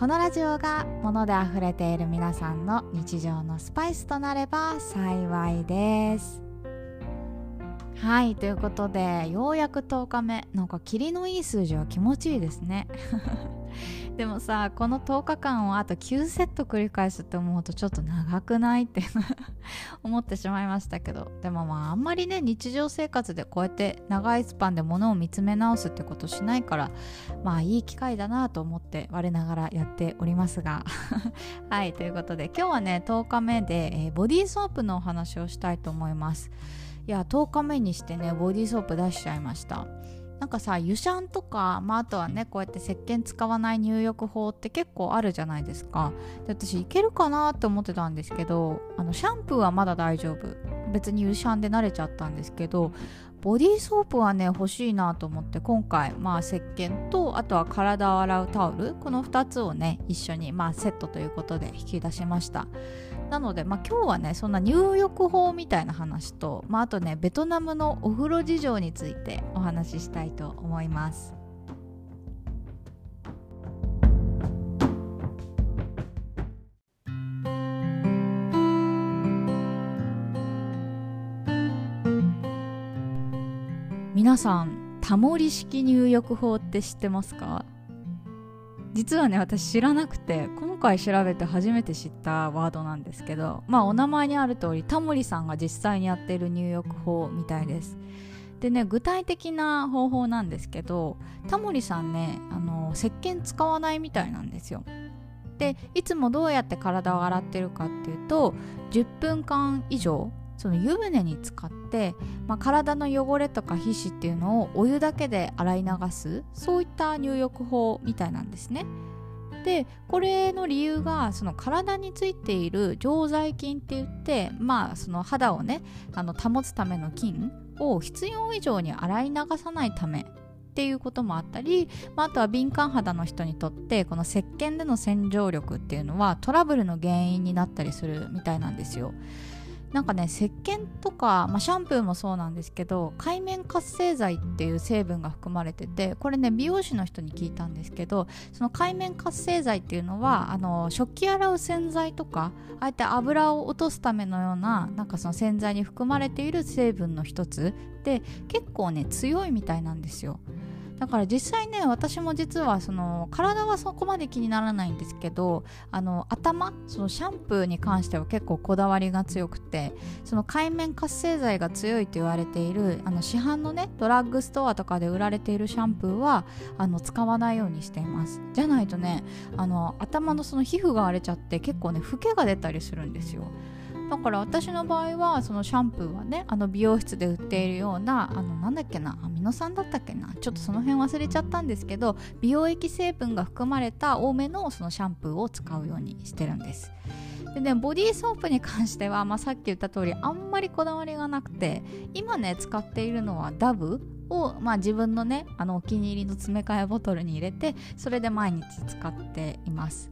このラジオが物で溢れている皆さんの日常のスパイスとなれば幸いです。はいということでようやく10日目。なんか霧のいい数字は気持ちいいですね。でもさこの10日間をあと9セット繰り返すって思うとちょっと長くないって 思ってしまいましたけど。でもまああんまりね日常生活でこうやって長いスパンで物を見つめ直すってことしないからまあいい機会だなと思って我ながらやっておりますが。はいということで今日はね10日目で、えー、ボディーソープのお話をしたいと思います。いや10日目にしてねボディーソープ出しちゃいました。なんかさ湯シャンとか、まあ、あとはねこうやって石鹸使わない入浴法って結構あるじゃないですか。で私いけるかなって思ってたんですけどあのシャンプーはまだ大丈夫。別に湯シャンで慣れちゃったんですけどボディーソープはね欲しいなと思って今回まあ石鹸とあとは体を洗うタオルこの2つをね一緒にまあセットということで引き出しましたなので、まあ、今日はねそんな入浴法みたいな話と、まあ、あとねベトナムのお風呂事情についてお話ししたいと思います。皆さんタモリ式入浴法って知ってますか？実はね私知らなくて今回調べて初めて知ったワードなんですけどまあお名前にある通りタモリさんが実際にやっている入浴法みたいです。でね具体的な方法なんですけどタモリさんねあの石鹸使わないみたいなんですよ。でいつもどうやって体を洗ってるかっていうと10分間以上その湯船に浸かって、まあ、体の汚れとか皮脂っていうのをお湯だけで洗い流すそういった入浴法みたいなんですね。でこれの理由がその体についている常在菌って言ってまあその肌をねあの保つための菌を必要以上に洗い流さないためっていうこともあったり、まあ、あとは敏感肌の人にとってこの石鹸での洗浄力っていうのはトラブルの原因になったりするみたいなんですよ。なんかね石鹸とか、まあ、シャンプーもそうなんですけど海面活性剤っていう成分が含まれててこれね美容師の人に聞いたんですけどその海面活性剤っていうのはあの食器洗う洗剤とかあえて油を落とすためのようななんかその洗剤に含まれている成分の一つで結構ね強いみたいなんですよ。だから実際ね私も実はその体はそこまで気にならないんですけどあの頭そのシャンプーに関しては結構こだわりが強くてその海面活性剤が強いと言われているあの市販のねドラッグストアとかで売られているシャンプーはあの使わないようにしています。じゃないとねあの頭のその皮膚が荒れちゃって結構ねフケが出たりするんですよ。だから私の場合はそのシャンプーはねあの美容室で売っているようなあのなんだっけなアミノ酸だったっけなちょっとその辺忘れちゃったんですけど美容液成分が含まれた多めのそのシャンプーを使うようにしてるんです。でねボディーソープに関しては、まあ、さっき言った通りあんまりこだわりがなくて今ね使っているのはダブを、まあ、自分のねあのお気に入りの詰め替えボトルに入れてそれで毎日使っています。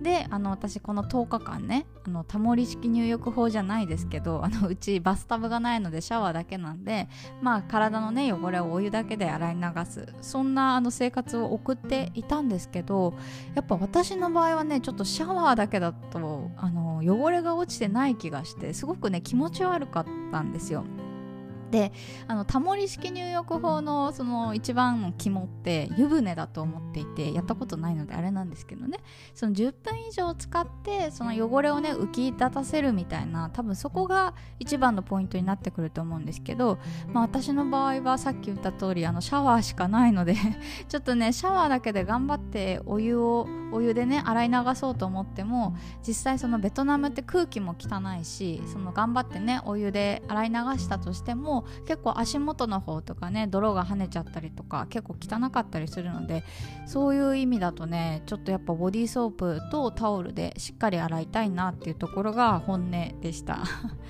であの私この10日間ねあのタモリ式入浴法じゃないですけどあの うちバスタブがないのでシャワーだけなんでまあ体のね汚れをお湯だけで洗い流すそんなあの生活を送っていたんですけどやっぱ私の場合はねちょっとシャワーだけだとあの汚れが落ちてない気がしてすごくね気持ち悪かったんですよ。であのタモリ式入浴法のその一番の肝って湯船だと思っていてやったことないのであれなんですけどね。その10分以上使ってその汚れをね浮き立たせるみたいな多分そこが一番のポイントになってくると思うんですけど、まあ、私の場合はさっき言った通りあのシャワーしかないので ちょっとねシャワーだけで頑張ってお湯をお湯でね洗い流そうと思っても実際そのベトナムって空気も汚いしその頑張ってねお湯で洗い流したとしても結構足元の方とかね泥が跳ねちゃったりとか結構汚かったりするのでそういう意味だとねちょっとやっぱボディーソープとタオルでしっかり洗いたいなっていうところが本音でした。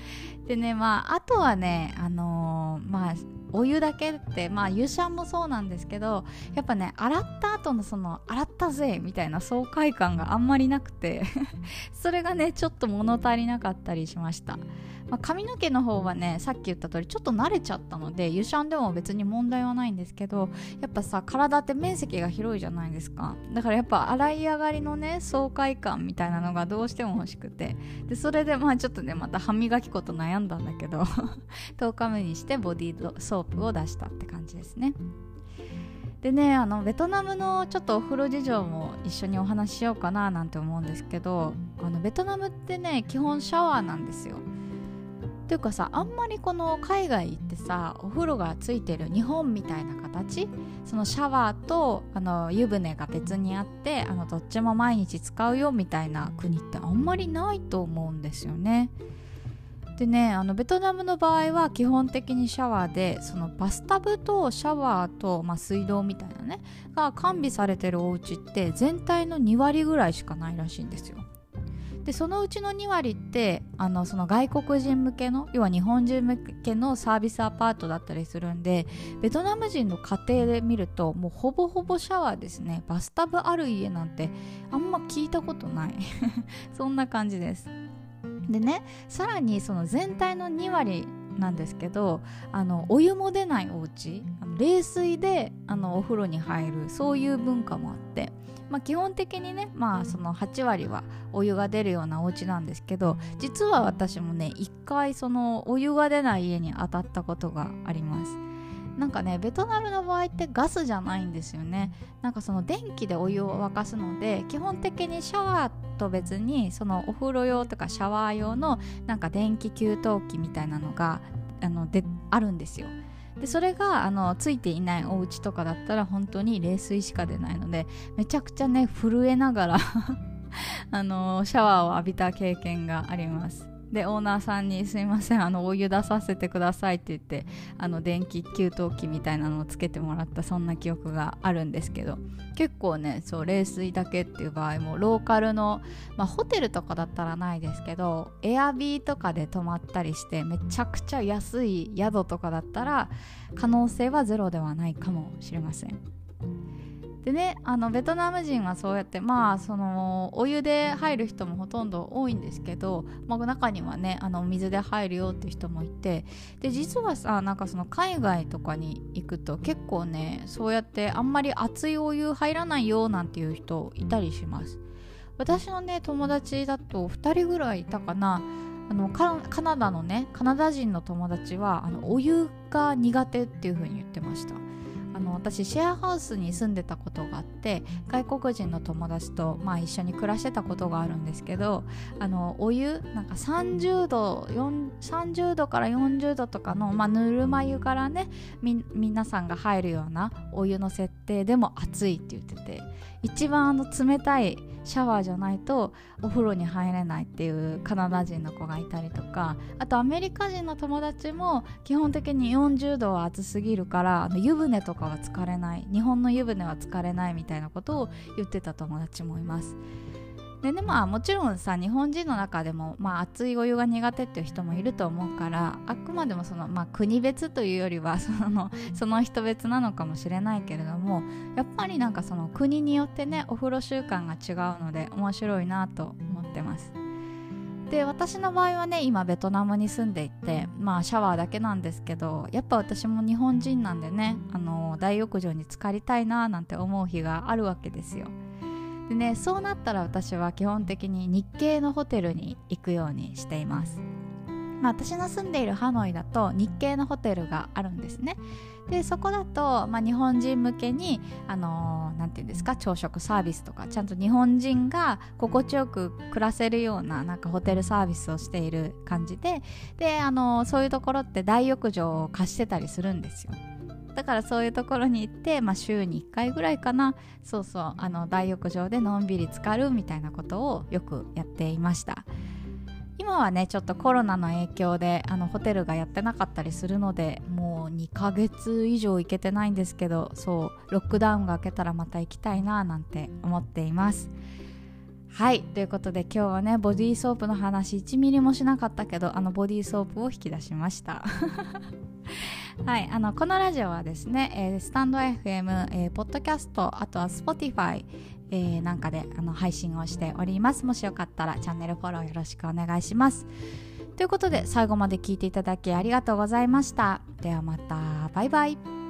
でねまああとはねあのー、まあお湯だけってまあ湯シャンもそうなんですけどやっぱね洗った後のその洗ったぜみたいな爽快感があんまりなくて それがねちょっと物足りなかったりしました。まあ、髪の毛の方はねさっき言った通りちょっと慣れちゃったので湯シャンでも別に問題はないんですけどやっぱさ体って面積が広いじゃないですか。だからやっぱ洗い上がりのね爽快感みたいなのがどうしても欲しくて。でそれでまあちょっとねまた歯磨き粉と悩んだんだけど 10日目にしてボディーソーソープを出したって感じですねでねあのベトナムのちょっとお風呂事情も一緒にお話ししようかななんて思うんですけどあのベトナムってね基本シャワーなんですよていうかさあんまりこの海外行ってさお風呂がついてる日本みたいな形そのシャワーとあの湯船が別にあってあのどっちも毎日使うよみたいな国ってあんまりないと思うんですよね。でねあのベトナムの場合は基本的にシャワーでそのバスタブとシャワーと、まあ、水道みたいなねが完備されてるお家って全体の2割ぐらいしかないらしいんですよ。でそのうちの2割ってあのその外国人向けの要は日本人向けのサービスアパートだったりするんでベトナム人の家庭で見るともうほぼほぼシャワーですね。バスタブある家なんてあんま聞いたことない。そんな感じです。でねさらにその全体の2割なんですけどあのお湯も出ないお家冷水であのお風呂に入るそういう文化もあってまあ、基本的にね、まあ、その8割はお湯が出るようなお家なんですけど実は私もね1回そのお湯が出ない家に当たったことがあります。なんかねベトナムの場合ってガスじゃないんですよね。なんかその電気でお湯を沸かすので基本的にシャワーと別にそのお風呂用とかシャワー用のなんか電気給湯器みたいなのがあのであるんですよ。でそれがあのついていないお家とかだったら本当に冷水しか出ないのでめちゃくちゃね震えながら あのシャワーを浴びた経験があります。でオーナーさんに「すいませんあのお湯出させてください」って言ってあの電気給湯器みたいなのをつけてもらったそんな記憶があるんですけど結構ねそう冷水だけっていう場合もローカルの、まあ、ホテルとかだったらないですけどエアビーとかで泊まったりしてめちゃくちゃ安い宿とかだったら可能性はゼロではないかもしれません。でねあのベトナム人はそうやってまあそのお湯で入る人もほとんど多いんですけど、まあ、中にはねあの水で入るよっていう人もいてで実はさなんかその海外とかに行くと結構ねそうやってあんまり熱いお湯入らないよなんていう人いたりします。私のね友達だと2人ぐらいいたかな。あのカナダのねカナダ人の友達はあのお湯が苦手っていう風に言ってました。の私シェアハウスに住んでたことがあって外国人の友達と、まあ、一緒に暮らしてたことがあるんですけどあのお湯なんか30度30度から40度とかの、まあ、ぬるま湯からね皆さんが入るようなお湯の設定でも熱いって言ってて一番あの冷たいシャワーじゃないとお風呂に入れないっていうカナダ人の子がいたりとかあとアメリカ人の友達も基本的に40度は暑すぎるからあの湯船とかは疲れない。日本の湯船は疲れないみたいなことを言ってた友達もいます。でねまあもちろんさ日本人の中でも、まあ、熱いお湯が苦手っていう人もいると思うからあくまでもその、まあ、国別というよりはそのその人別なのかもしれないけれどもやっぱりなんかその国によってねお風呂習慣が違うので面白いなと思ってます。で私の場合はね今ベトナムに住んでいてまあシャワーだけなんですけどやっぱ私も日本人なんでねあの大浴場に浸かりたいななんて思う日があるわけですよ。でねそうなったら私は基本的に日系のホテルに行くようにしています。まあ、私の住んでいるハノイだと日系のホテルがあるんですね。でそこだと、まあ、日本人向けにあのー、て言うんですか朝食サービスとかちゃんと日本人が心地よく暮らせるようななんかホテルサービスをしている感じでで、あのー、そういうところって大浴場を貸してたりするんですよ。だからそういうところに行って、まあ、週に1回ぐらいかな。そうそうあの大浴場でのんびり浸かるみたいなことをよくやっていました。今はねちょっとコロナの影響であのホテルがやってなかったりするのでもう2ヶ月以上行けてないんですけどそうロックダウンが明けたらまた行きたいななんて思っています。はいということで今日はねボディーソープの話1ミリもしなかったけどあのボディーソープを引き出しました。はい、あのこのラジオはですね、えー、スタンド FM、えー、ポッドキャストあとは Spotify、えー、なんかであの配信をしております。もしよかったらチャンネルフォローよろしくお願いします。ということで最後まで聞いていただきありがとうございました。ではまたバイバイ。